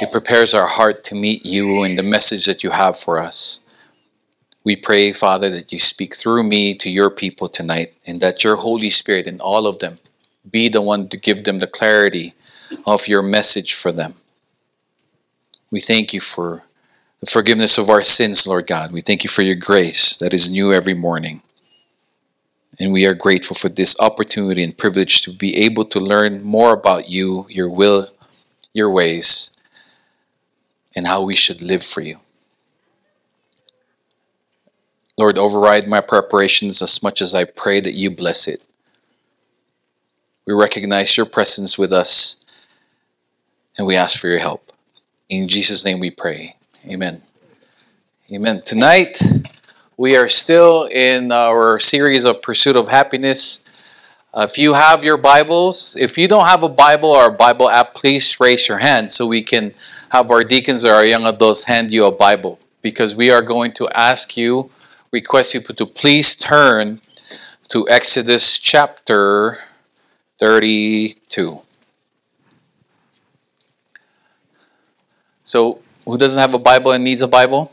It prepares our heart to meet you and the message that you have for us. We pray, Father, that you speak through me to your people tonight and that your Holy Spirit and all of them be the one to give them the clarity of your message for them. We thank you for the forgiveness of our sins, Lord God. We thank you for your grace that is new every morning. And we are grateful for this opportunity and privilege to be able to learn more about you, your will, your ways, and how we should live for you. Lord, override my preparations as much as I pray that you bless it. We recognize your presence with us and we ask for your help. In Jesus' name we pray. Amen. Amen. Tonight, we are still in our series of Pursuit of Happiness. Uh, if you have your Bibles, if you don't have a Bible or a Bible app, please raise your hand so we can have our deacons or our young adults hand you a Bible because we are going to ask you, request you to please turn to Exodus chapter 32. So, who doesn't have a Bible and needs a Bible?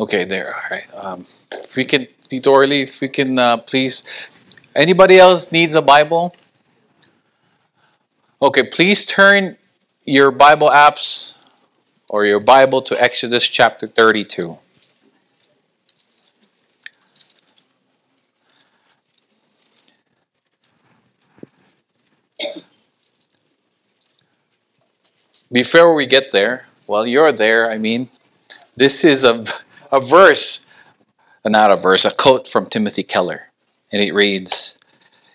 Okay, there. All right. Um, if we can, Orly, if we can uh, please. Anybody else needs a Bible? Okay, please turn your Bible apps or your Bible to Exodus chapter 32. Before we get there, well, you're there, I mean, this is a, a verse, not a verse, a quote from Timothy Keller. And it reads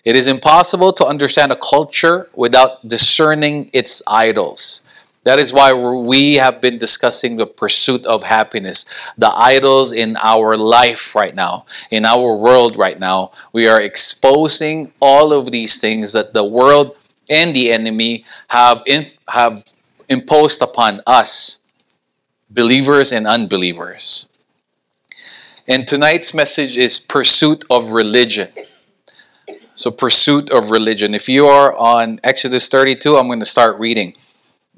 It is impossible to understand a culture without discerning its idols. That is why we have been discussing the pursuit of happiness, the idols in our life right now, in our world right now. We are exposing all of these things that the world and the enemy have, in, have imposed upon us, believers and unbelievers. And tonight's message is pursuit of religion. So, pursuit of religion. If you are on Exodus 32, I'm going to start reading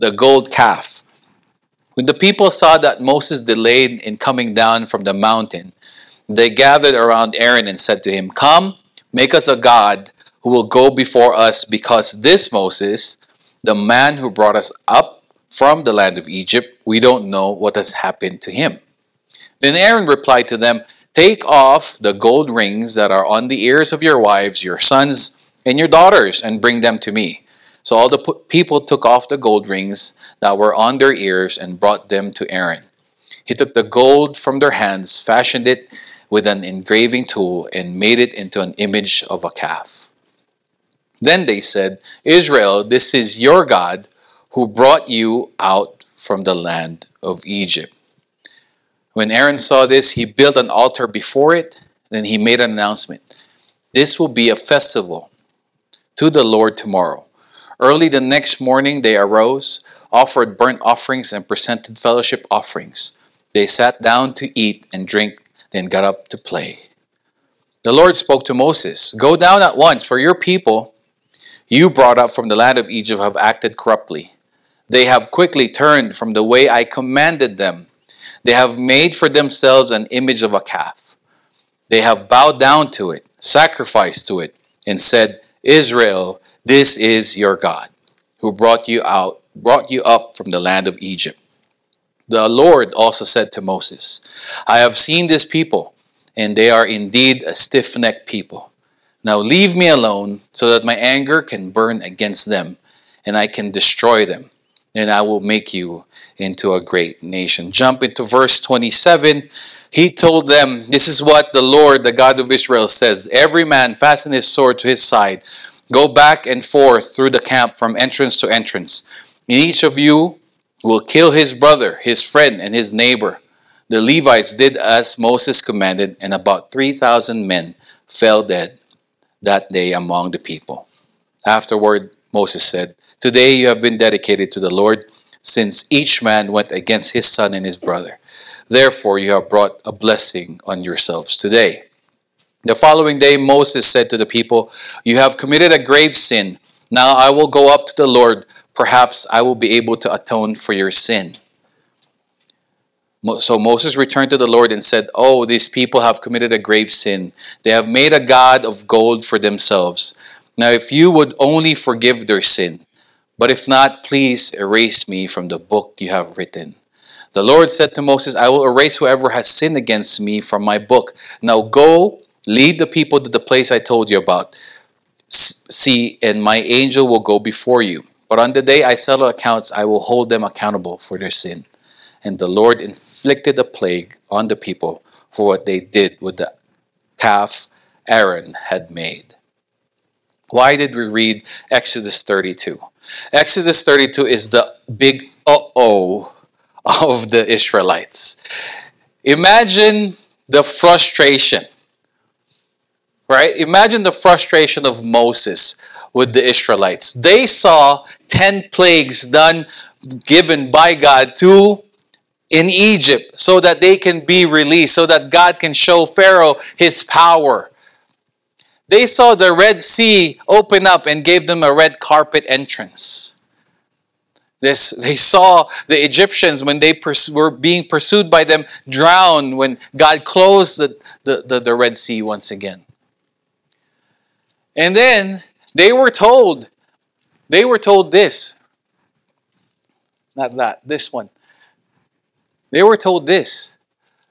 the gold calf. When the people saw that Moses delayed in coming down from the mountain, they gathered around Aaron and said to him, Come, make us a God who will go before us, because this Moses, the man who brought us up from the land of Egypt. We don't know what has happened to him. Then Aaron replied to them, Take off the gold rings that are on the ears of your wives, your sons, and your daughters, and bring them to me. So all the people took off the gold rings that were on their ears and brought them to Aaron. He took the gold from their hands, fashioned it with an engraving tool, and made it into an image of a calf. Then they said, Israel, this is your God who brought you out from the land of Egypt. When Aaron saw this, he built an altar before it, then he made an announcement. This will be a festival to the Lord tomorrow. Early the next morning, they arose, offered burnt offerings, and presented fellowship offerings. They sat down to eat and drink, then got up to play. The Lord spoke to Moses Go down at once, for your people you brought up from the land of Egypt have acted corruptly. They have quickly turned from the way I commanded them. They have made for themselves an image of a calf. They have bowed down to it, sacrificed to it, and said, Israel, this is your God, who brought you out, brought you up from the land of Egypt. The Lord also said to Moses, I have seen this people, and they are indeed a stiff necked people. Now leave me alone so that my anger can burn against them, and I can destroy them and I will make you into a great nation. Jump into verse 27. He told them, This is what the Lord, the God of Israel, says Every man fasten his sword to his side, go back and forth through the camp from entrance to entrance. And each of you will kill his brother, his friend, and his neighbor. The Levites did as Moses commanded, and about 3,000 men fell dead that day among the people. Afterward, Moses said, Today you have been dedicated to the Lord, since each man went against his son and his brother. Therefore, you have brought a blessing on yourselves today. The following day, Moses said to the people, You have committed a grave sin. Now I will go up to the Lord, perhaps I will be able to atone for your sin. So Moses returned to the Lord and said, Oh, these people have committed a grave sin. They have made a God of gold for themselves. Now, if you would only forgive their sin, but if not, please erase me from the book you have written. The Lord said to Moses, I will erase whoever has sinned against me from my book. Now go, lead the people to the place I told you about. See, and my angel will go before you. But on the day I settle accounts, I will hold them accountable for their sin. And the Lord inflicted a plague on the people for what they did with the calf Aaron had made. Why did we read Exodus 32? Exodus 32 is the big uh oh of the Israelites. Imagine the frustration, right? Imagine the frustration of Moses with the Israelites. They saw 10 plagues done, given by God to in Egypt so that they can be released, so that God can show Pharaoh his power. They saw the Red Sea open up and gave them a red carpet entrance. This, they saw the Egyptians when they pers- were being pursued by them drown when God closed the, the, the, the Red Sea once again. And then they were told, they were told this. Not that, this one. They were told this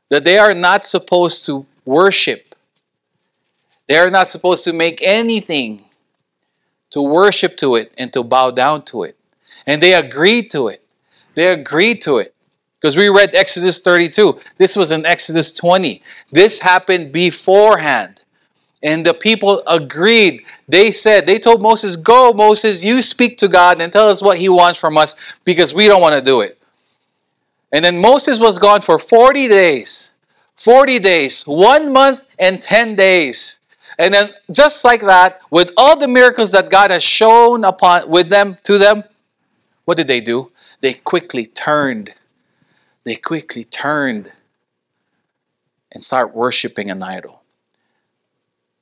that they are not supposed to worship. They are not supposed to make anything to worship to it and to bow down to it. And they agreed to it. They agreed to it. Because we read Exodus 32. This was in Exodus 20. This happened beforehand. And the people agreed. They said, they told Moses, Go, Moses, you speak to God and tell us what he wants from us because we don't want to do it. And then Moses was gone for 40 days. 40 days, one month and 10 days. And then just like that, with all the miracles that God has shown upon with them to them, what did they do? They quickly turned. They quickly turned and start worshiping an idol.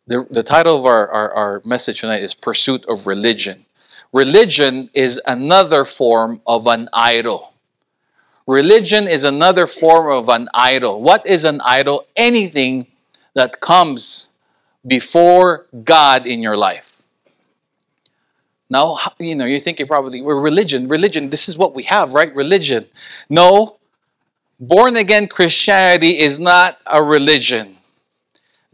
The, the title of our, our, our message tonight is Pursuit of Religion. Religion is another form of an idol. Religion is another form of an idol. What is an idol? Anything that comes before God in your life. Now, you know, you're thinking probably, well, religion, religion, this is what we have, right? Religion. No, born again Christianity is not a religion.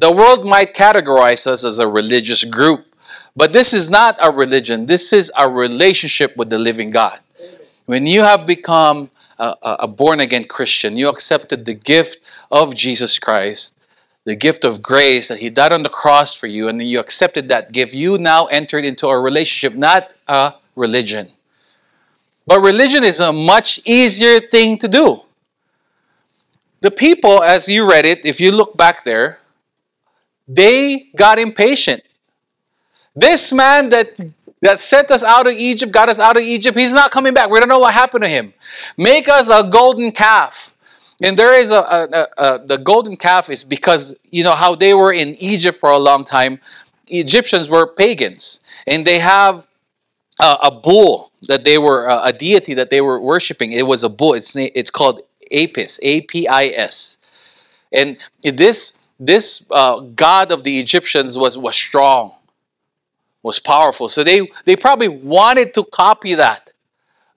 The world might categorize us as a religious group, but this is not a religion. This is a relationship with the living God. When you have become a, a born again Christian, you accepted the gift of Jesus Christ, the gift of grace that He died on the cross for you, and you accepted that gift, you now entered into a relationship, not a religion. But religion is a much easier thing to do. The people, as you read it, if you look back there, they got impatient. This man that that sent us out of Egypt, got us out of Egypt, he's not coming back. We don't know what happened to him. Make us a golden calf. And there is a, a, a, a, the golden calf is because you know how they were in Egypt for a long time. Egyptians were pagans, and they have a, a bull that they were a deity that they were worshiping. It was a bull. It's it's called Apis, A P I S, and this this uh, god of the Egyptians was was strong was powerful. So they, they probably wanted to copy that.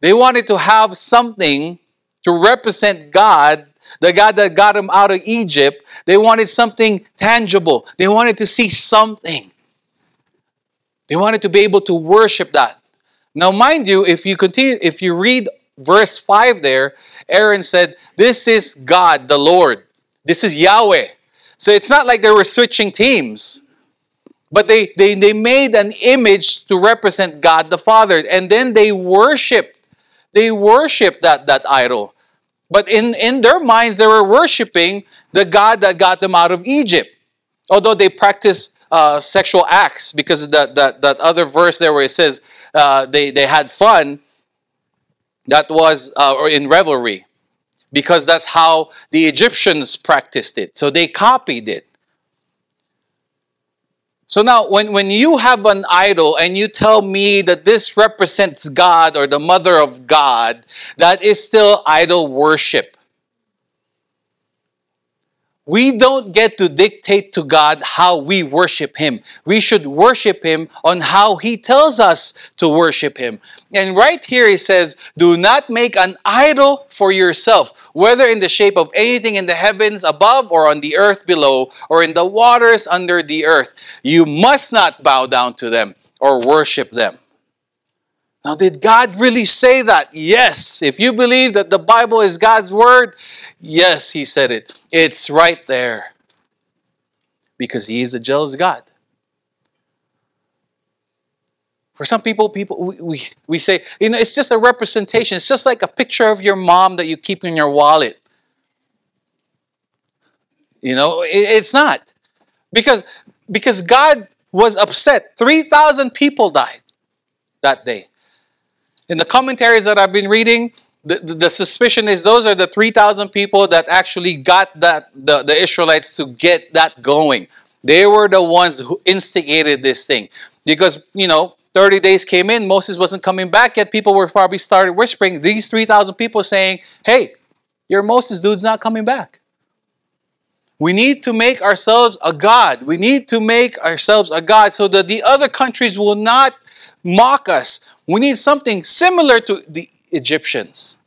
They wanted to have something to represent God, the God that got them out of Egypt. They wanted something tangible. They wanted to see something. They wanted to be able to worship that. Now, mind you, if you continue, if you read verse 5 there, Aaron said, This is God, the Lord. This is Yahweh. So it's not like they were switching teams. But they, they, they made an image to represent God the Father. And then they worshiped. They worshiped that, that idol. But in, in their minds, they were worshiping the God that got them out of Egypt. Although they practiced uh, sexual acts, because that, that, that other verse there where it says uh, they, they had fun, that was uh, in revelry. Because that's how the Egyptians practiced it. So they copied it. So now, when, when you have an idol and you tell me that this represents God or the mother of God, that is still idol worship. We don't get to dictate to God how we worship Him. We should worship Him on how He tells us to worship Him. And right here He says, Do not make an idol for yourself, whether in the shape of anything in the heavens above or on the earth below or in the waters under the earth. You must not bow down to them or worship them. Now, did God really say that? Yes. If you believe that the Bible is God's word, yes, He said it. It's right there. Because He is a jealous God. For some people, people we, we, we say, you know, it's just a representation. It's just like a picture of your mom that you keep in your wallet. You know, it, it's not. Because, because God was upset. 3,000 people died that day in the commentaries that I've been reading, the, the, the suspicion is those are the 3,000 people that actually got that the, the Israelites to get that going. They were the ones who instigated this thing. Because, you know, 30 days came in, Moses wasn't coming back yet. People were probably started whispering, these 3,000 people saying, hey, your Moses dude's not coming back. We need to make ourselves a God. We need to make ourselves a God so that the other countries will not mock us. We need something similar to the Egyptians.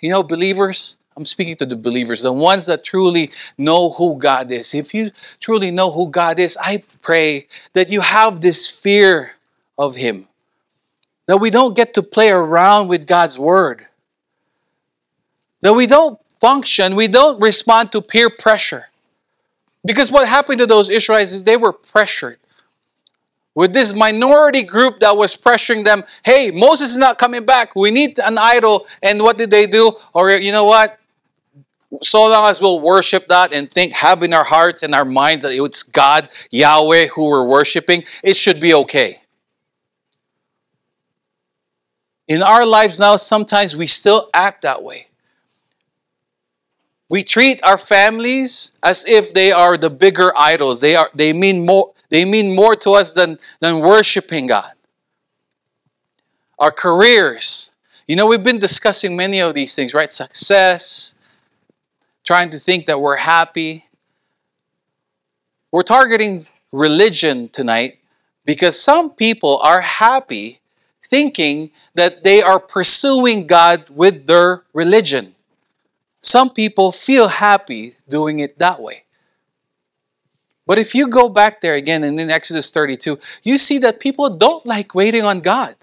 You know, believers, I'm speaking to the believers, the ones that truly know who God is. If you truly know who God is, I pray that you have this fear of Him. That we don't get to play around with God's Word. That we don't function, we don't respond to peer pressure. Because what happened to those Israelites is they were pressured with this minority group that was pressuring them, hey, Moses is not coming back. We need an idol. And what did they do? Or, you know what? So long as we'll worship that and think, have in our hearts and our minds that it's God, Yahweh, who we're worshiping, it should be okay. In our lives now, sometimes we still act that way. We treat our families as if they are the bigger idols. They are they mean more they mean more to us than, than worshiping God. Our careers. You know, we've been discussing many of these things, right? Success, trying to think that we're happy. We're targeting religion tonight because some people are happy thinking that they are pursuing God with their religion. Some people feel happy doing it that way. But if you go back there again and in Exodus 32, you see that people don't like waiting on God.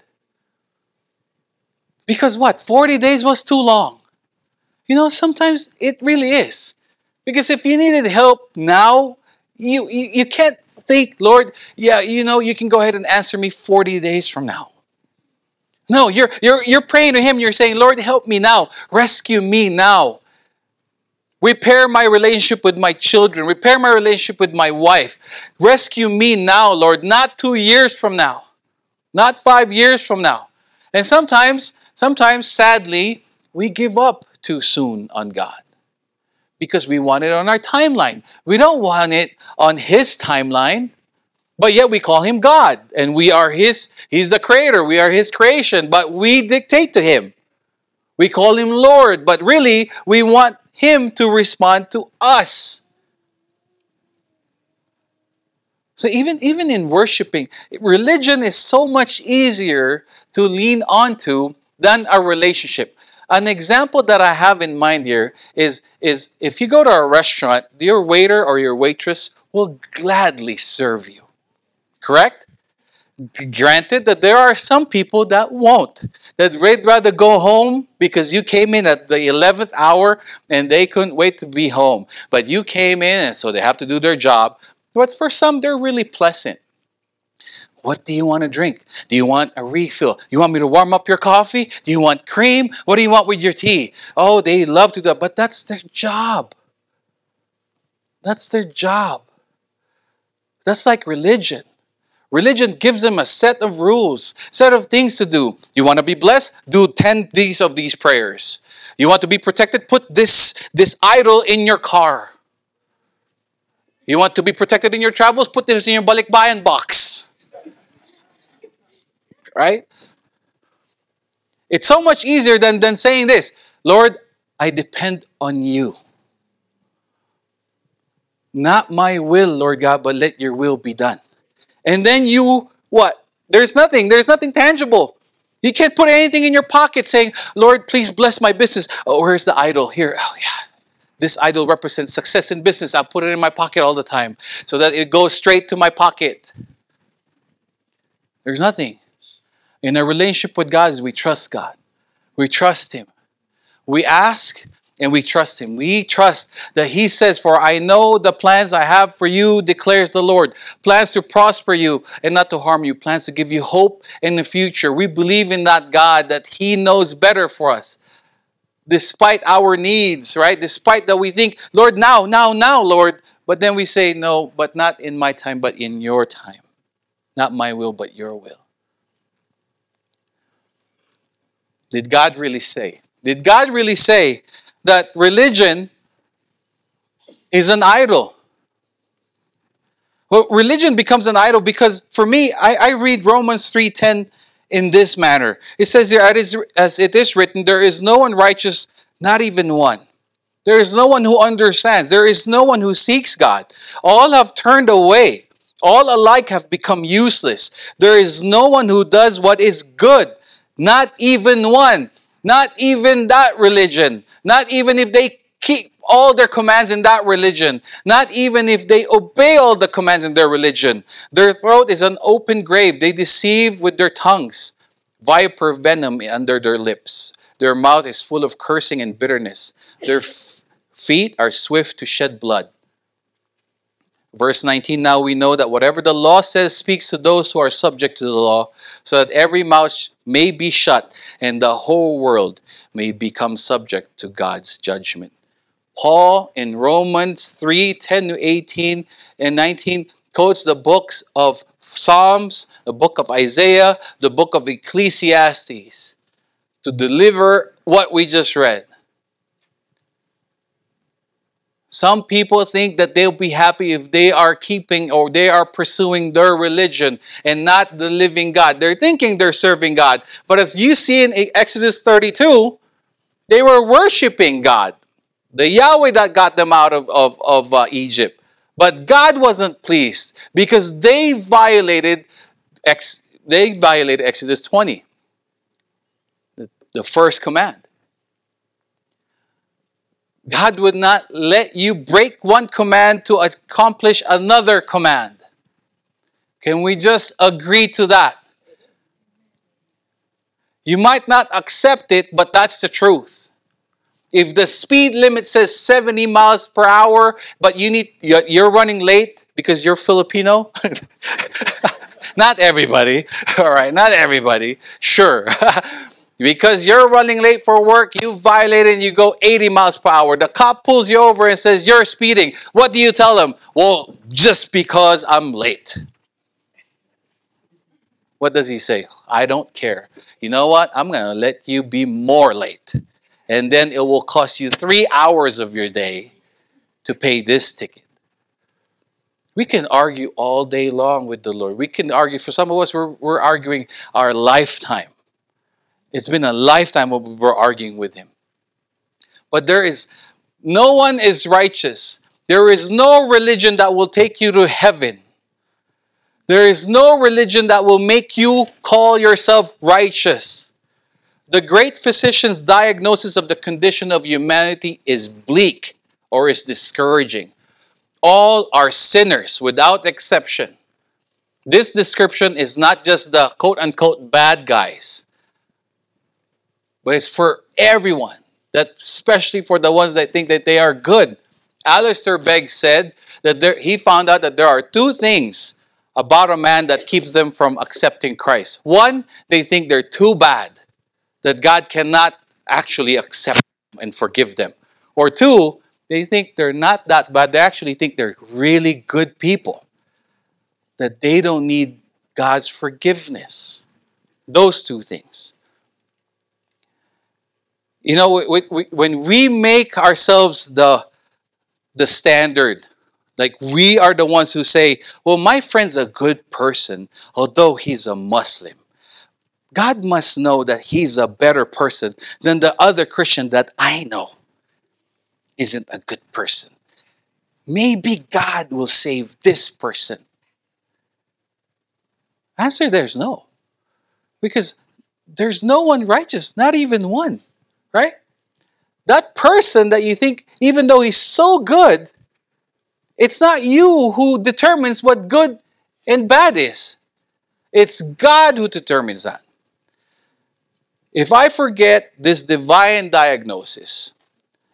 Because what? 40 days was too long. You know, sometimes it really is. Because if you needed help now, you, you, you can't think, Lord, yeah, you know, you can go ahead and answer me 40 days from now. No, you're, you're, you're praying to Him. You're saying, Lord, help me now. Rescue me now. Repair my relationship with my children. Repair my relationship with my wife. Rescue me now, Lord, not two years from now, not five years from now. And sometimes, sometimes, sadly, we give up too soon on God because we want it on our timeline. We don't want it on His timeline, but yet we call Him God and we are His, He's the Creator, we are His creation, but we dictate to Him. We call Him Lord, but really we want him to respond to us. So even, even in worshiping, religion is so much easier to lean onto than a relationship. An example that I have in mind here is, is if you go to a restaurant, your waiter or your waitress will gladly serve you. Correct? Granted that there are some people that won't, that they'd rather go home because you came in at the 11th hour and they couldn't wait to be home. But you came in, and so they have to do their job. But for some, they're really pleasant. What do you want to drink? Do you want a refill? You want me to warm up your coffee? Do you want cream? What do you want with your tea? Oh, they love to do that, but that's their job. That's their job. That's like religion. Religion gives them a set of rules, set of things to do. You want to be blessed? Do 10 these of these prayers. You want to be protected? Put this, this idol in your car. You want to be protected in your travels? Put this in your balikbayan box. Right? It's so much easier than, than saying this Lord, I depend on you. Not my will, Lord God, but let your will be done. And then you, what? There's nothing, there's nothing tangible. You can't put anything in your pocket saying, Lord, please bless my business. Oh, where's the idol? Here. Oh, yeah. This idol represents success in business. I'll put it in my pocket all the time so that it goes straight to my pocket. There's nothing. In a relationship with God, is we trust God. We trust Him. We ask and we trust Him. We trust that He says, For I know the plans I have for you, declares the Lord. Plans to prosper you and not to harm you, plans to give you hope in the future. We believe in that God, that He knows better for us. Despite our needs, right? Despite that we think, Lord, now, now, now, Lord. But then we say, No, but not in my time, but in your time. Not my will, but your will. Did God really say? Did God really say that religion is an idol? Well, religion becomes an idol because for me, I, I read Romans 3:10 in this manner. It says here, as it is written, there is no one righteous, not even one. There is no one who understands. There is no one who seeks God. All have turned away. All alike have become useless. There is no one who does what is good, not even one. Not even that religion. Not even if they keep all their commands in that religion. Not even if they obey all the commands in their religion. Their throat is an open grave. They deceive with their tongues. Viper venom under their lips. Their mouth is full of cursing and bitterness. Their f- feet are swift to shed blood. Verse 19 Now we know that whatever the law says speaks to those who are subject to the law, so that every mouth may be shut and the whole world may become subject to God's judgment. Paul in Romans 3 10 to 18 and 19 quotes the books of Psalms, the book of Isaiah, the book of Ecclesiastes to deliver what we just read. Some people think that they'll be happy if they are keeping or they are pursuing their religion and not the living God. They're thinking they're serving God. But as you see in Exodus 32, they were worshiping God, the Yahweh that got them out of, of, of uh, Egypt. But God wasn't pleased because they violated, ex, they violated Exodus 20, the, the first command. God would not let you break one command to accomplish another command. Can we just agree to that? You might not accept it, but that's the truth. If the speed limit says 70 miles per hour, but you need you're running late because you're Filipino, not everybody, all right, not everybody, sure. Because you're running late for work, you violate and you go 80 miles per hour. The cop pulls you over and says, You're speeding. What do you tell him? Well, just because I'm late. What does he say? I don't care. You know what? I'm going to let you be more late. And then it will cost you three hours of your day to pay this ticket. We can argue all day long with the Lord. We can argue, for some of us, we're, we're arguing our lifetime. It's been a lifetime we were arguing with him. But there is no one is righteous. There is no religion that will take you to heaven. There is no religion that will make you call yourself righteous. The great physician's diagnosis of the condition of humanity is bleak or is discouraging. All are sinners without exception. This description is not just the quote unquote bad guys but it's for everyone, that especially for the ones that think that they are good. Alistair Begg said that there, he found out that there are two things about a man that keeps them from accepting Christ. One, they think they're too bad, that God cannot actually accept them and forgive them. Or two, they think they're not that bad, they actually think they're really good people, that they don't need God's forgiveness. Those two things. You know, we, we, when we make ourselves the, the standard, Like we are the ones who say, well, my friend's a good person, although he's a Muslim. God must know that he's a better person than the other Christian that I know isn't a good person. Maybe God will save this person. Answer there's no. Because there's no one righteous, not even one, right? That person that you think, even though he's so good, it's not you who determines what good and bad is. It's God who determines that. If I forget this divine diagnosis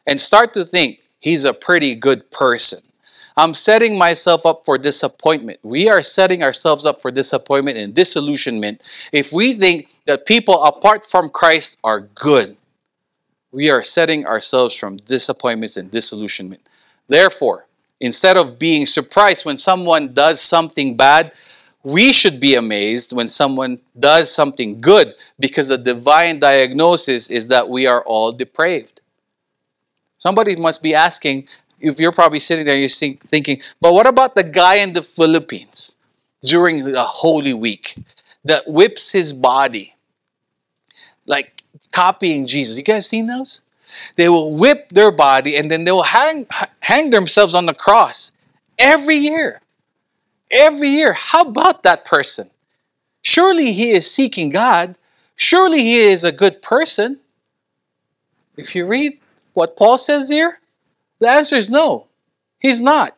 and start to think he's a pretty good person, I'm setting myself up for disappointment. We are setting ourselves up for disappointment and disillusionment if we think that people apart from Christ are good. We are setting ourselves from disappointments and disillusionment. Therefore, instead of being surprised when someone does something bad, we should be amazed when someone does something good because the divine diagnosis is that we are all depraved. Somebody must be asking, if you're probably sitting there, you're thinking, but what about the guy in the Philippines during the Holy Week that whips his body, like copying Jesus? You guys seen those? They will whip their body and then they will hang, hang themselves on the cross every year. Every year. How about that person? Surely he is seeking God. Surely he is a good person. If you read what Paul says here, the answer is no. He's not.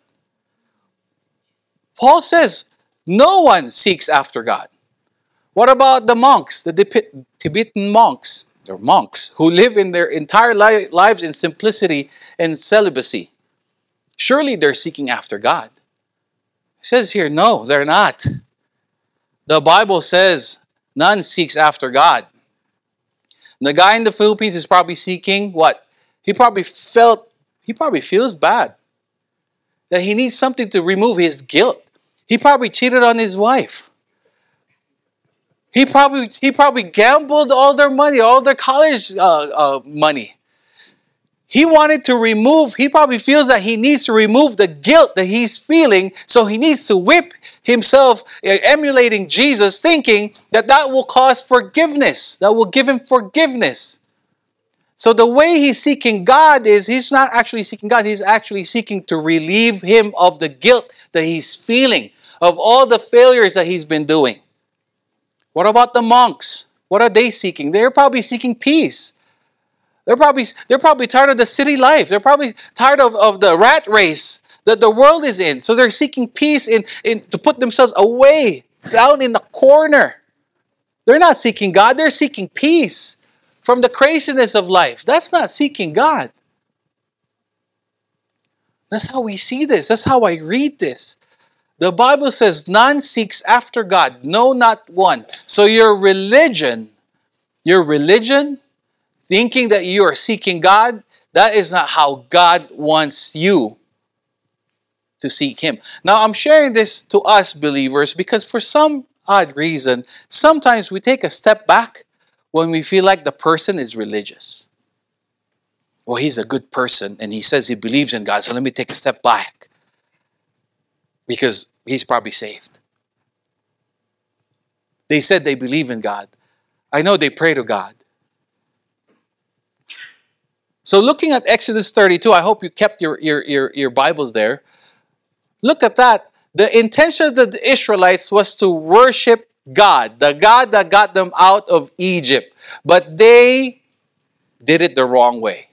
Paul says no one seeks after God. What about the monks, the Tibetan monks, or monks, who live in their entire li- lives in simplicity and celibacy? Surely they're seeking after God. It says here, no, they're not. The Bible says none seeks after God. And the guy in the Philippines is probably seeking what? He probably felt he probably feels bad that he needs something to remove his guilt. He probably cheated on his wife. He probably he probably gambled all their money, all their college uh, uh, money. He wanted to remove. He probably feels that he needs to remove the guilt that he's feeling, so he needs to whip himself, emulating Jesus, thinking that that will cause forgiveness. That will give him forgiveness. So the way he's seeking God is he's not actually seeking God, he's actually seeking to relieve him of the guilt that he's feeling, of all the failures that he's been doing. What about the monks? What are they seeking? They're probably seeking peace. They're probably, they're probably tired of the city life. They're probably tired of, of the rat race that the world is in. So they're seeking peace in, in, to put themselves away, down in the corner. They're not seeking God, they're seeking peace from the craziness of life. That's not seeking God. That's how we see this. That's how I read this. The Bible says, None seeks after God, no, not one. So your religion, your religion, thinking that you are seeking God, that is not how God wants you to seek Him. Now, I'm sharing this to us believers because for some odd reason, sometimes we take a step back when we feel like the person is religious. Well, he's a good person and he says he believes in God, so let me take a step back because he's probably saved. They said they believe in God. I know they pray to God. So, looking at Exodus 32, I hope you kept your, your, your, your Bibles there. Look at that. The intention of the Israelites was to worship God, the God that got them out of Egypt. But they did it the wrong way.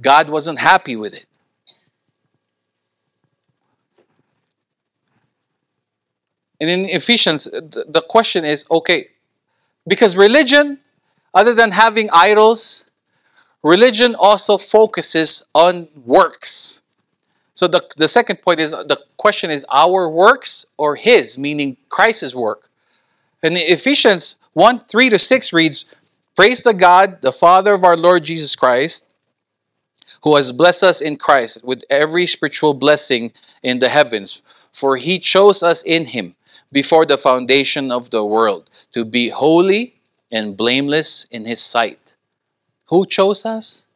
God wasn't happy with it. And in Ephesians, the question is okay, because religion, other than having idols, religion also focuses on works. So the, the second point is the question is our works or his, meaning Christ's work. And Ephesians 1 3 to 6 reads, Praise the God, the Father of our Lord Jesus Christ, who has blessed us in Christ with every spiritual blessing in the heavens. For he chose us in him before the foundation of the world to be holy and blameless in his sight. Who chose us?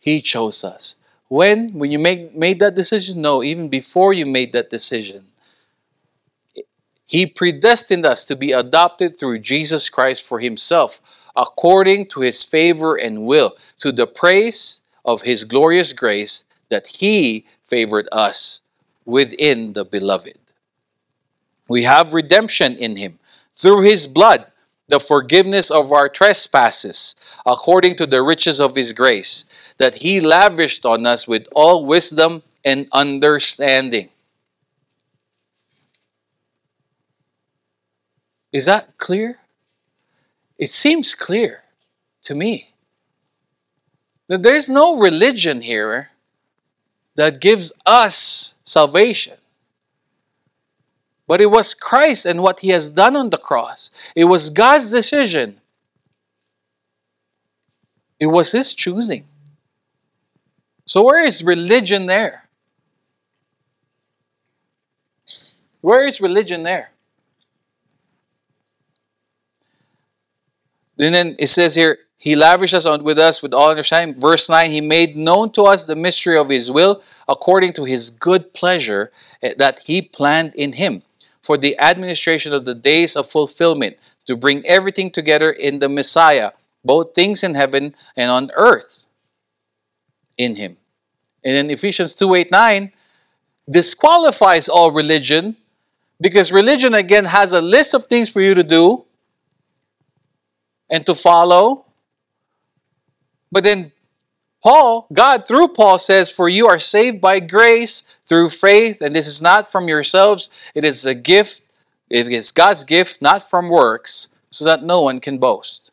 He chose us. When? When you make, made that decision? No, even before you made that decision. He predestined us to be adopted through Jesus Christ for Himself, according to His favor and will, to the praise of His glorious grace that He favored us within the beloved. We have redemption in Him through His blood, the forgiveness of our trespasses, according to the riches of His grace, that He lavished on us with all wisdom and understanding. Is that clear? It seems clear to me. That there's no religion here that gives us salvation. But it was Christ and what He has done on the cross. It was God's decision. It was His choosing. So, where is religion there? Where is religion there? And then it says here, He lavished us on with us with all understanding. Verse 9, He made known to us the mystery of His will according to His good pleasure eh, that He planned in Him for the administration of the days of fulfillment to bring everything together in the Messiah, both things in heaven and on earth in Him. And then Ephesians 2 8 9 disqualifies all religion because religion again has a list of things for you to do and to follow. But then Paul, God through Paul says, For you are saved by grace through faith, and this is not from yourselves, it is a gift, it is God's gift, not from works, so that no one can boast.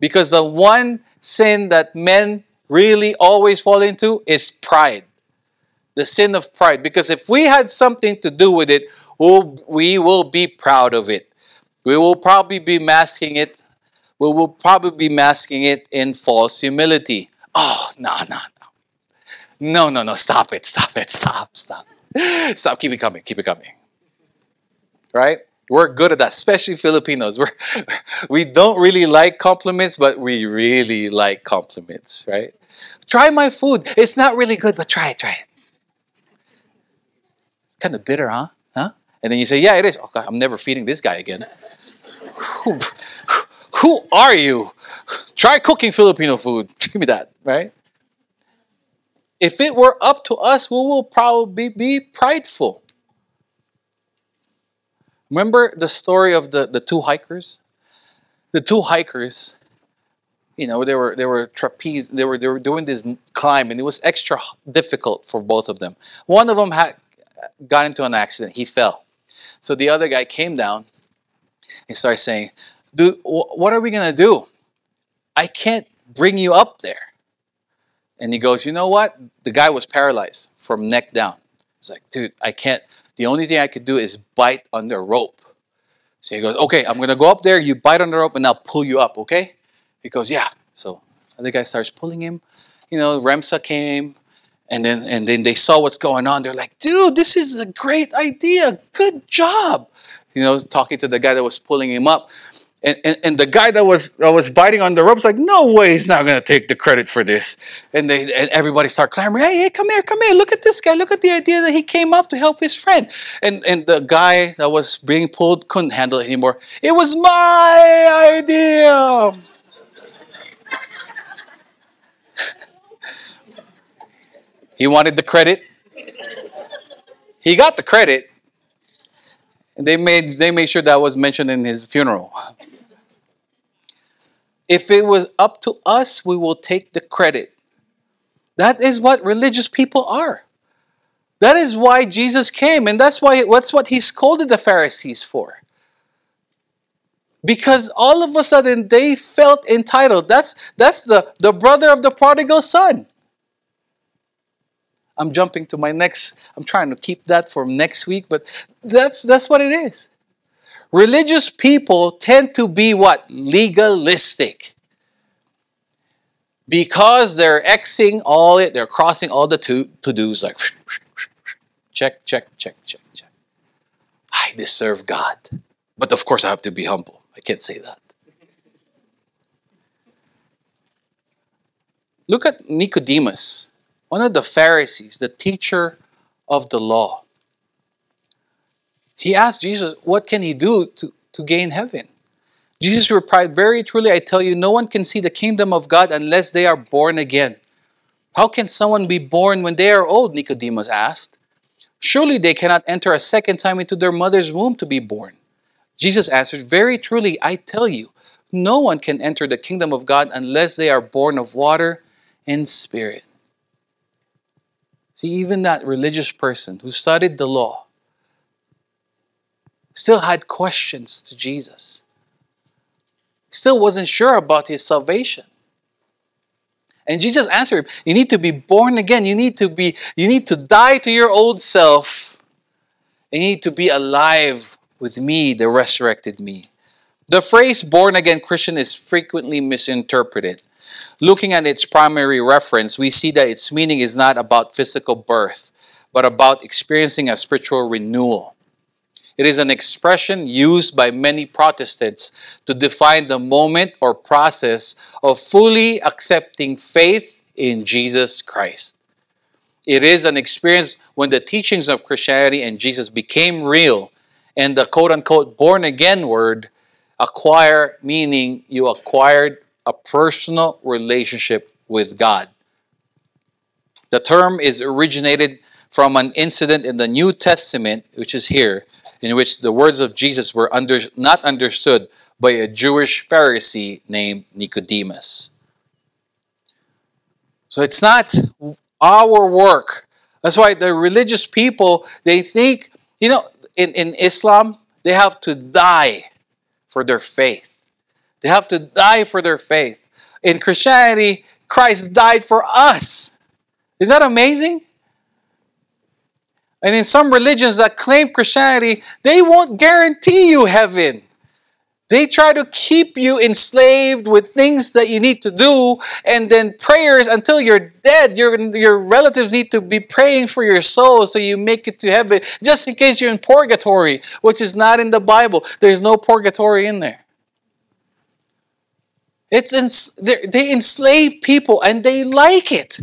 Because the one sin that men really always fall into is pride. The sin of pride. Because if we had something to do with it, we will be proud of it. We will probably be masking it we will probably be masking it in false humility. Oh, no, no, no. No, no, no. Stop it. Stop it. Stop. Stop. Stop. Keep it coming. Keep it coming. Right? We're good at that, especially Filipinos. We're, we don't really like compliments, but we really like compliments, right? Try my food. It's not really good, but try it, try it. Kind of bitter, huh? Huh? And then you say, yeah, it is. Oh, God, I'm never feeding this guy again. Who are you? Try cooking Filipino food. Give me that, right? If it were up to us, we will probably be prideful. Remember the story of the, the two hikers? The two hikers, you know, they were they were trapeze, they were they were doing this climb, and it was extra difficult for both of them. One of them had got into an accident; he fell. So the other guy came down and started saying, dude, what are we going to do? I can't bring you up there. And he goes, you know what? The guy was paralyzed from neck down. He's like, dude, I can't. The only thing I could do is bite on the rope. So he goes, okay, I'm going to go up there. You bite on the rope and I'll pull you up, okay? He goes, yeah. So the guy starts pulling him. You know, Remsa came. And then, and then they saw what's going on. They're like, dude, this is a great idea. Good job. You know, talking to the guy that was pulling him up. And, and, and, the guy that was that was biting on the ropes like, no way, he's not gonna take the credit for this. And they and everybody start clamoring, hey, hey, come here, come here, look at this guy, look at the idea that he came up to help his friend. And and the guy that was being pulled couldn't handle it anymore. It was my idea. he wanted the credit. He got the credit. And they made they made sure that was mentioned in his funeral. If it was up to us, we will take the credit. That is what religious people are. That is why Jesus came, and that's why that's what he scolded the Pharisees for. Because all of a sudden they felt entitled. That's that's the, the brother of the prodigal son. I'm jumping to my next, I'm trying to keep that for next week, but that's that's what it is. Religious people tend to be what? Legalistic. Because they're Xing all it, they're crossing all the to, to-dos like check, check, check, check, check. I deserve God. But of course I have to be humble. I can't say that. Look at Nicodemus, one of the Pharisees, the teacher of the law. He asked Jesus, What can he do to, to gain heaven? Jesus replied, Very truly, I tell you, no one can see the kingdom of God unless they are born again. How can someone be born when they are old? Nicodemus asked. Surely they cannot enter a second time into their mother's womb to be born. Jesus answered, Very truly, I tell you, no one can enter the kingdom of God unless they are born of water and spirit. See, even that religious person who studied the law still had questions to Jesus, still wasn't sure about his salvation. And Jesus answered, him, You need to be born again. You need to be, you need to die to your old self. You need to be alive with me, the resurrected me. The phrase born again Christian is frequently misinterpreted. Looking at its primary reference, we see that its meaning is not about physical birth, but about experiencing a spiritual renewal. It is an expression used by many Protestants to define the moment or process of fully accepting faith in Jesus Christ. It is an experience when the teachings of Christianity and Jesus became real and the quote unquote born again word acquire meaning you acquired a personal relationship with God. The term is originated from an incident in the New Testament, which is here, in which the words of Jesus were under, not understood by a Jewish Pharisee named Nicodemus. So it's not our work. That's why the religious people, they think, you know, in, in Islam, they have to die for their faith. They have to die for their faith. In Christianity, Christ died for us. Is that amazing? And in some religions that claim Christianity, they won't guarantee you heaven. They try to keep you enslaved with things that you need to do, and then prayers until you're dead. Your, your relatives need to be praying for your soul so you make it to heaven, just in case you're in purgatory, which is not in the Bible. There's no purgatory in there. It's they enslave people and they like it.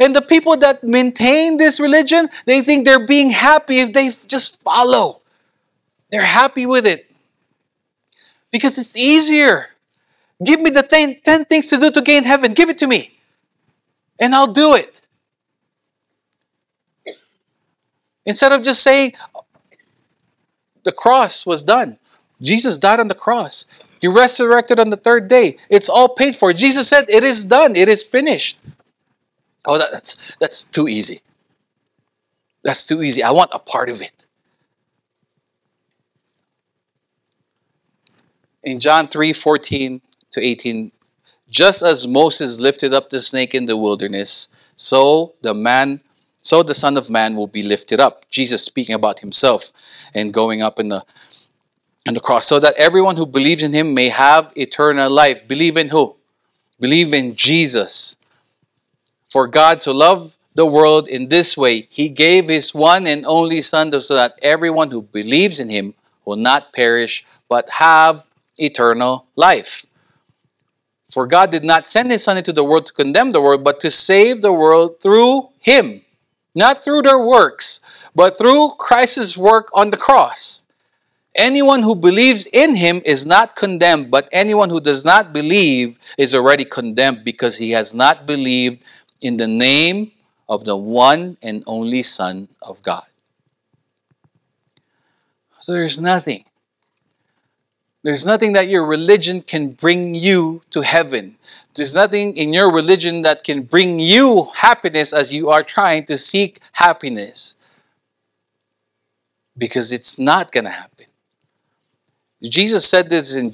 And the people that maintain this religion, they think they're being happy if they just follow. They're happy with it. Because it's easier. Give me the 10 things to do to gain heaven. Give it to me. And I'll do it. Instead of just saying, the cross was done. Jesus died on the cross. He resurrected on the third day. It's all paid for. Jesus said, It is done. It is finished. Oh, that, that's that's too easy. That's too easy. I want a part of it. In John 3 14 to 18, just as Moses lifted up the snake in the wilderness, so the man, so the Son of Man will be lifted up. Jesus speaking about himself and going up in the in the cross, so that everyone who believes in him may have eternal life. Believe in who? Believe in Jesus. For God so loved the world in this way, he gave his one and only Son so that everyone who believes in him will not perish but have eternal life. For God did not send his Son into the world to condemn the world, but to save the world through him. Not through their works, but through Christ's work on the cross. Anyone who believes in him is not condemned, but anyone who does not believe is already condemned because he has not believed in the name of the one and only Son of God. So there's nothing. There's nothing that your religion can bring you to heaven. There's nothing in your religion that can bring you happiness as you are trying to seek happiness. Because it's not going to happen. Jesus said this in,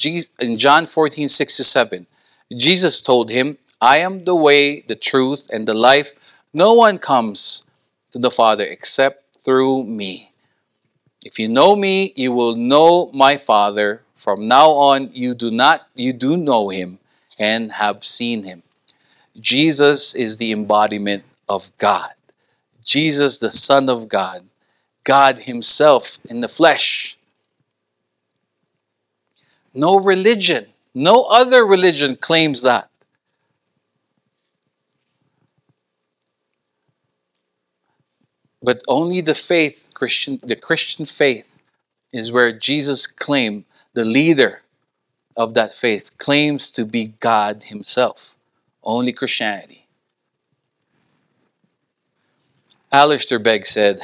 John 14, 6 to 7. Jesus told him, I am the way, the truth, and the life. No one comes to the Father except through me. If you know me, you will know my Father. From now on, you do not you do know him and have seen him. Jesus is the embodiment of God. Jesus, the Son of God, God Himself in the flesh. No religion, no other religion claims that. But only the faith, Christian, the Christian faith, is where Jesus claimed, the leader of that faith, claims to be God Himself. Only Christianity. Alistair Begg said,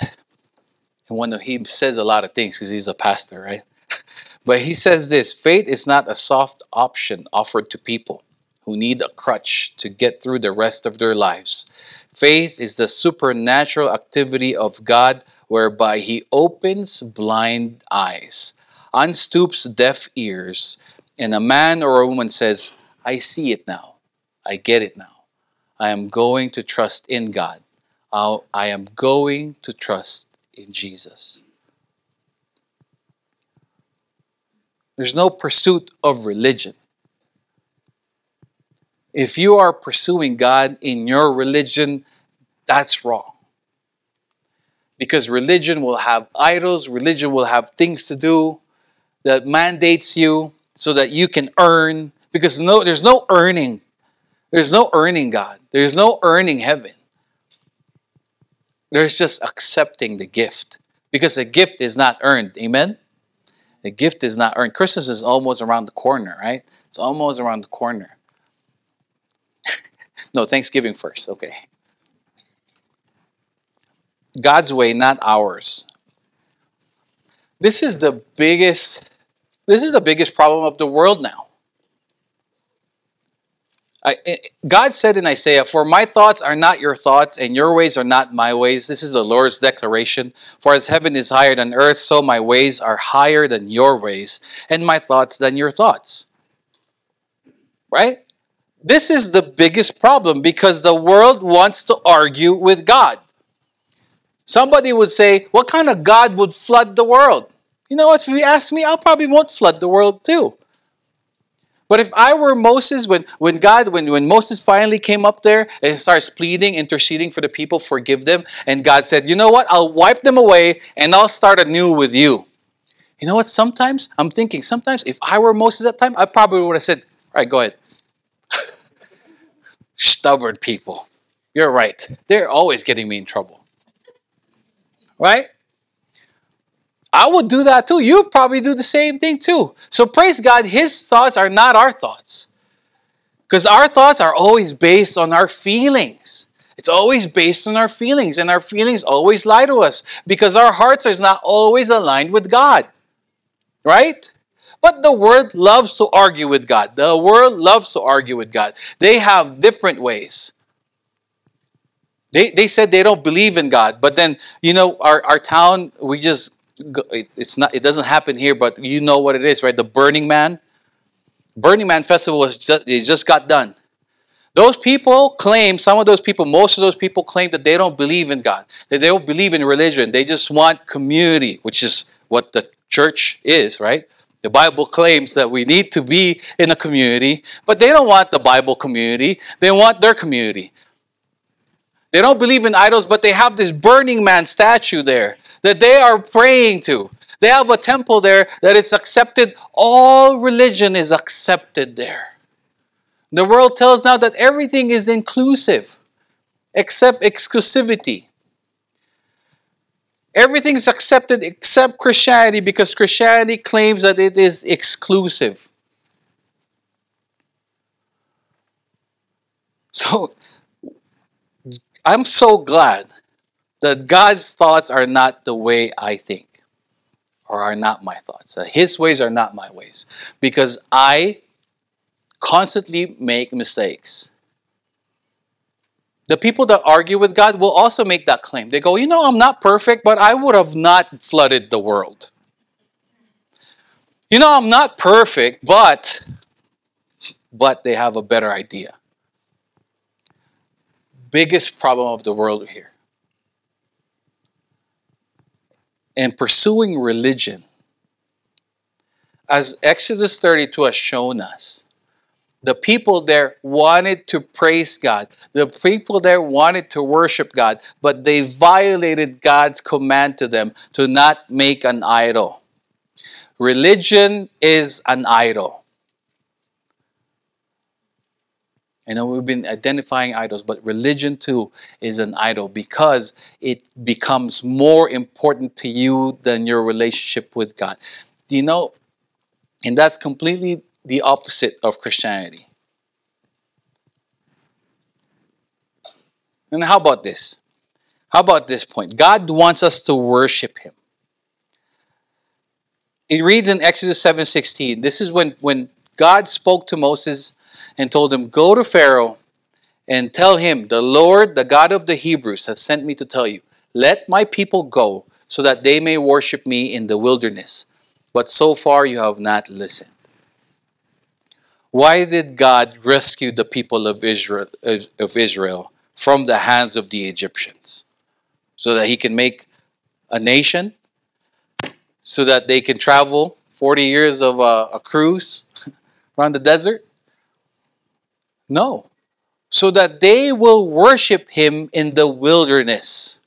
and one of, he says a lot of things because he's a pastor, right? But he says this faith is not a soft option offered to people who need a crutch to get through the rest of their lives. Faith is the supernatural activity of God whereby He opens blind eyes, unstoops deaf ears, and a man or a woman says, I see it now. I get it now. I am going to trust in God. I'll, I am going to trust in Jesus. There's no pursuit of religion. If you are pursuing God in your religion, that's wrong. Because religion will have idols, religion will have things to do that mandates you so that you can earn. Because no, there's no earning. There's no earning God. There's no earning heaven. There's just accepting the gift. Because the gift is not earned. Amen? The gift is not earned. Christmas is almost around the corner, right? It's almost around the corner. No, Thanksgiving first. Okay. God's way, not ours. This is the biggest this is the biggest problem of the world now. I, eh, God said in Isaiah, For my thoughts are not your thoughts, and your ways are not my ways. This is the Lord's declaration. For as heaven is higher than earth, so my ways are higher than your ways, and my thoughts than your thoughts. Right? This is the biggest problem because the world wants to argue with God. Somebody would say, What kind of God would flood the world? You know what? If you ask me, I probably won't flood the world too. But if I were Moses, when, when God, when, when Moses finally came up there and starts pleading, interceding for the people, forgive them, and God said, you know what, I'll wipe them away and I'll start anew with you. You know what, sometimes, I'm thinking, sometimes if I were Moses at that time, I probably would have said, all right, go ahead. Stubborn people. You're right. They're always getting me in trouble. Right? I would do that too. You probably do the same thing too. So praise God, His thoughts are not our thoughts. Because our thoughts are always based on our feelings. It's always based on our feelings, and our feelings always lie to us because our hearts are not always aligned with God. Right? But the world loves to argue with God. The world loves to argue with God. They have different ways. They, they said they don't believe in God, but then, you know, our, our town, we just it's not it doesn't happen here but you know what it is right the burning man burning man festival was just it just got done those people claim some of those people most of those people claim that they don't believe in god that they don't believe in religion they just want community which is what the church is right the bible claims that we need to be in a community but they don't want the bible community they want their community they don't believe in idols but they have this burning man statue there that they are praying to. They have a temple there that is accepted. All religion is accepted there. The world tells now that everything is inclusive except exclusivity. Everything is accepted except Christianity because Christianity claims that it is exclusive. So, I'm so glad that God's thoughts are not the way I think, or are not my thoughts. That His ways are not my ways, because I constantly make mistakes. The people that argue with God will also make that claim. They go, You know, I'm not perfect, but I would have not flooded the world. You know, I'm not perfect, but, but they have a better idea. Biggest problem of the world here and pursuing religion, as Exodus 32 has shown us, the people there wanted to praise God. The people there wanted to worship God, but they violated God's command to them to not make an idol. Religion is an idol. I know we've been identifying idols, but religion too is an idol because it becomes more important to you than your relationship with God. You know, and that's completely the opposite of Christianity. And how about this? How about this point? God wants us to worship him. It reads in Exodus 7:16. This is when when God spoke to Moses and told him, "Go to Pharaoh and tell him, the Lord, the God of the Hebrews has sent me to tell you, let my people go so that they may worship me in the wilderness. But so far you have not listened." Why did God rescue the people of Israel of Israel from the hands of the Egyptians? so that he can make a nation, so that they can travel 40 years of a, a cruise around the desert? No. So that they will worship him in the wilderness.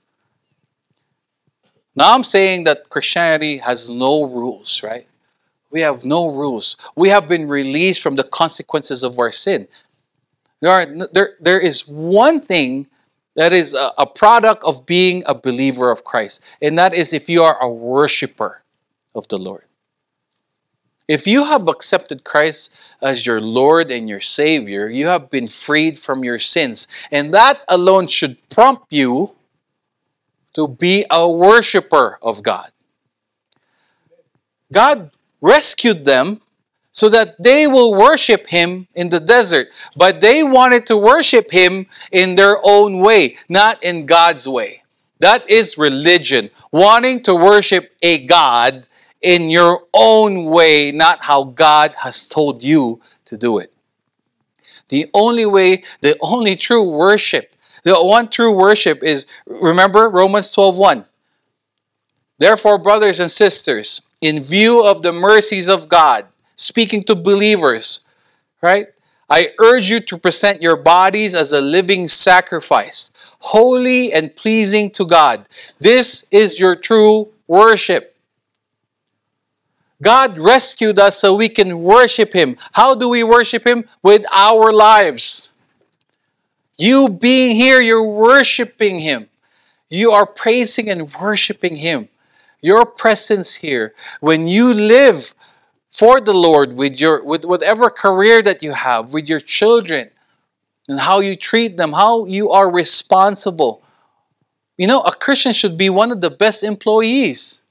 Now I'm saying that Christianity has no rules, right? We have no rules. We have been released from the consequences of our sin. There, are, there, there is one thing that is a, a product of being a believer of Christ. And that is if you are a worshiper of the Lord. If you have accepted Christ as your Lord and your Savior, you have been freed from your sins. And that alone should prompt you to be a worshiper of God. God rescued them so that they will worship him in the desert. But they wanted to worship him in their own way, not in God's way. That is religion, wanting to worship a God in your own way, not how God has told you to do it. The only way, the only true worship, the one true worship is remember Romans 12:1. Therefore, brothers and sisters, in view of the mercies of God, speaking to believers, right? I urge you to present your bodies as a living sacrifice, holy and pleasing to God. This is your true worship. God rescued us so we can worship Him. How do we worship Him? With our lives. You being here, you're worshiping Him. You are praising and worshiping Him. Your presence here, when you live for the Lord with your with whatever career that you have, with your children, and how you treat them, how you are responsible. You know, a Christian should be one of the best employees.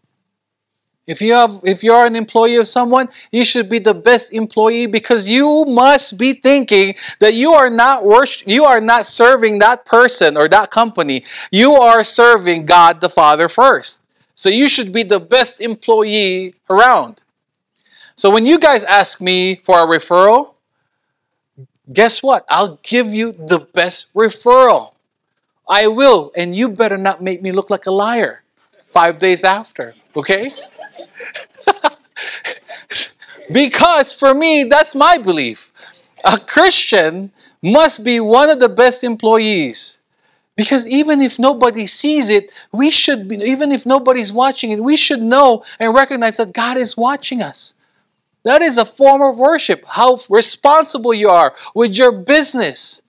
If you have if you are an employee of someone, you should be the best employee because you must be thinking that you are not worship, you are not serving that person or that company. You are serving God the Father first. So you should be the best employee around. So when you guys ask me for a referral, guess what? I'll give you the best referral. I will, and you better not make me look like a liar five days after, okay? because for me, that's my belief. A Christian must be one of the best employees. Because even if nobody sees it, we should be, even if nobody's watching it, we should know and recognize that God is watching us. That is a form of worship. How responsible you are with your business.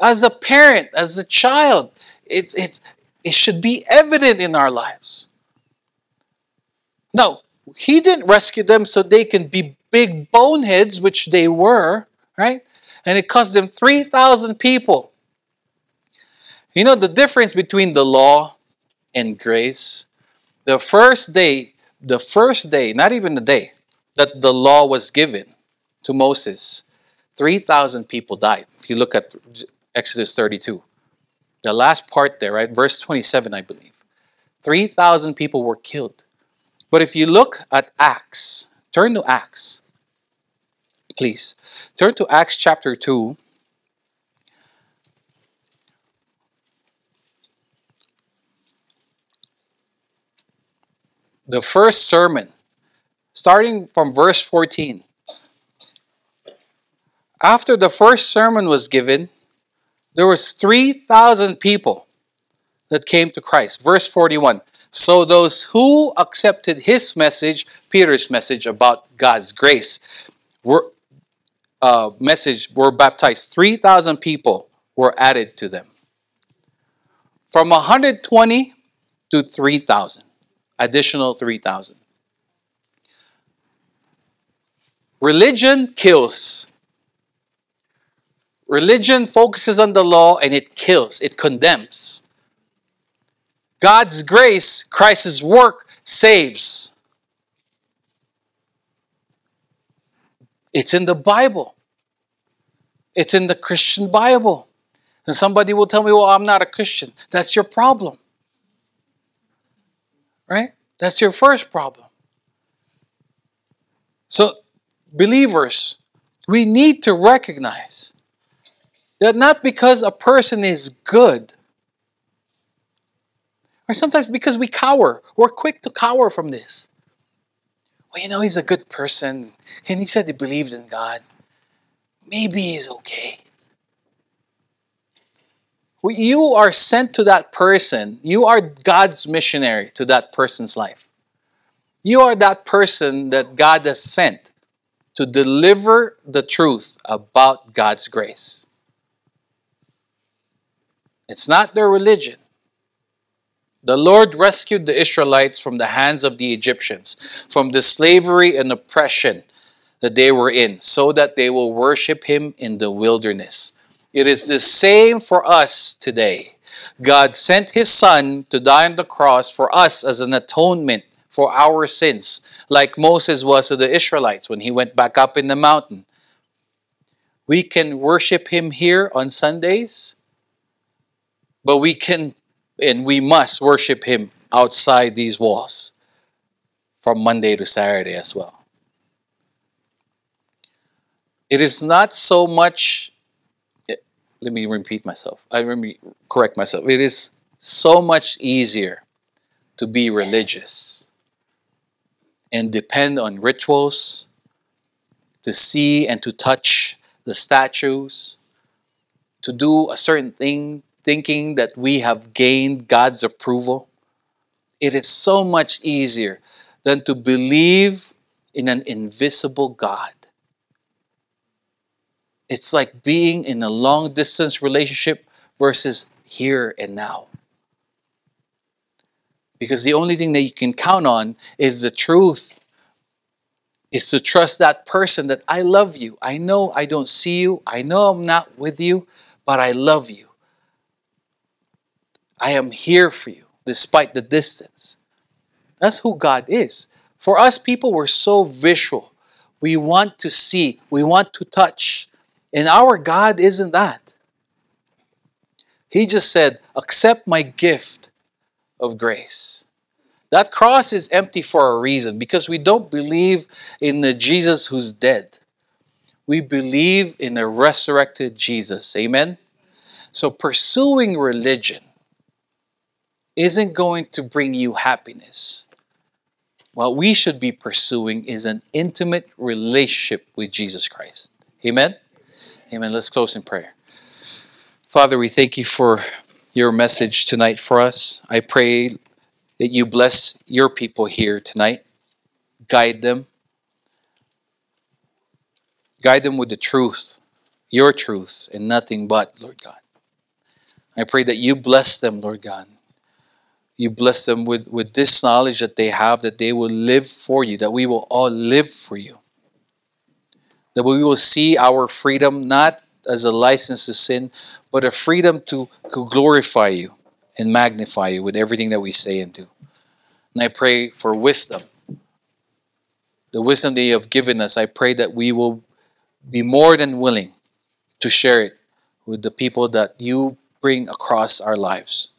As a parent, as a child, it's, it's, it should be evident in our lives. No, he didn't rescue them so they can be big boneheads, which they were, right? And it cost them 3,000 people. You know the difference between the law and grace? The first day, the first day, not even the day, that the law was given to Moses, 3,000 people died. If you look at Exodus 32, the last part there, right? Verse 27, I believe. 3,000 people were killed. But if you look at Acts, turn to Acts, please. Turn to Acts chapter 2. The first sermon starting from verse 14. After the first sermon was given, there was 3,000 people that came to Christ. Verse 41. So those who accepted his message, Peter's message about God's grace, were uh, message were baptized, 3,000 people were added to them. From 120 to 3,000, additional 3,000. Religion kills. Religion focuses on the law and it kills, it condemns. God's grace, Christ's work, saves. It's in the Bible. It's in the Christian Bible. And somebody will tell me, well, I'm not a Christian. That's your problem. Right? That's your first problem. So, believers, we need to recognize that not because a person is good, or sometimes because we cower, we're quick to cower from this. Well, you know, he's a good person, and he said he believes in God. Maybe he's okay. You are sent to that person. You are God's missionary to that person's life. You are that person that God has sent to deliver the truth about God's grace. It's not their religion. The Lord rescued the Israelites from the hands of the Egyptians, from the slavery and oppression that they were in, so that they will worship Him in the wilderness. It is the same for us today. God sent His Son to die on the cross for us as an atonement for our sins, like Moses was to the Israelites when he went back up in the mountain. We can worship Him here on Sundays, but we can and we must worship Him outside these walls from Monday to Saturday as well. It is not so much, let me repeat myself. I let me correct myself. It is so much easier to be religious and depend on rituals, to see and to touch the statues, to do a certain thing, thinking that we have gained God's approval. It is so much easier than to believe in an invisible God. It's like being in a long distance relationship versus here and now. Because the only thing that you can count on is the truth. Is to trust that person that I love you. I know I don't see you. I know I'm not with you, but I love you. I am here for you despite the distance. That's who God is. For us people, we're so visual. We want to see, we want to touch. And our God isn't that. He just said, Accept my gift of grace. That cross is empty for a reason because we don't believe in the Jesus who's dead. We believe in a resurrected Jesus. Amen? So pursuing religion isn't going to bring you happiness. What we should be pursuing is an intimate relationship with Jesus Christ. Amen? Amen. Let's close in prayer. Father, we thank you for your message tonight for us. I pray that you bless your people here tonight, guide them, guide them with the truth, your truth, and nothing but, Lord God. I pray that you bless them, Lord God. You bless them with, with this knowledge that they have, that they will live for you, that we will all live for you. That we will see our freedom not as a license to sin, but a freedom to, to glorify you and magnify you with everything that we say and do. And I pray for wisdom. The wisdom that you have given us, I pray that we will be more than willing to share it with the people that you bring across our lives.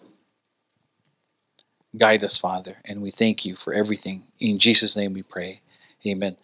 Guide us, Father, and we thank you for everything. In Jesus' name we pray. Amen.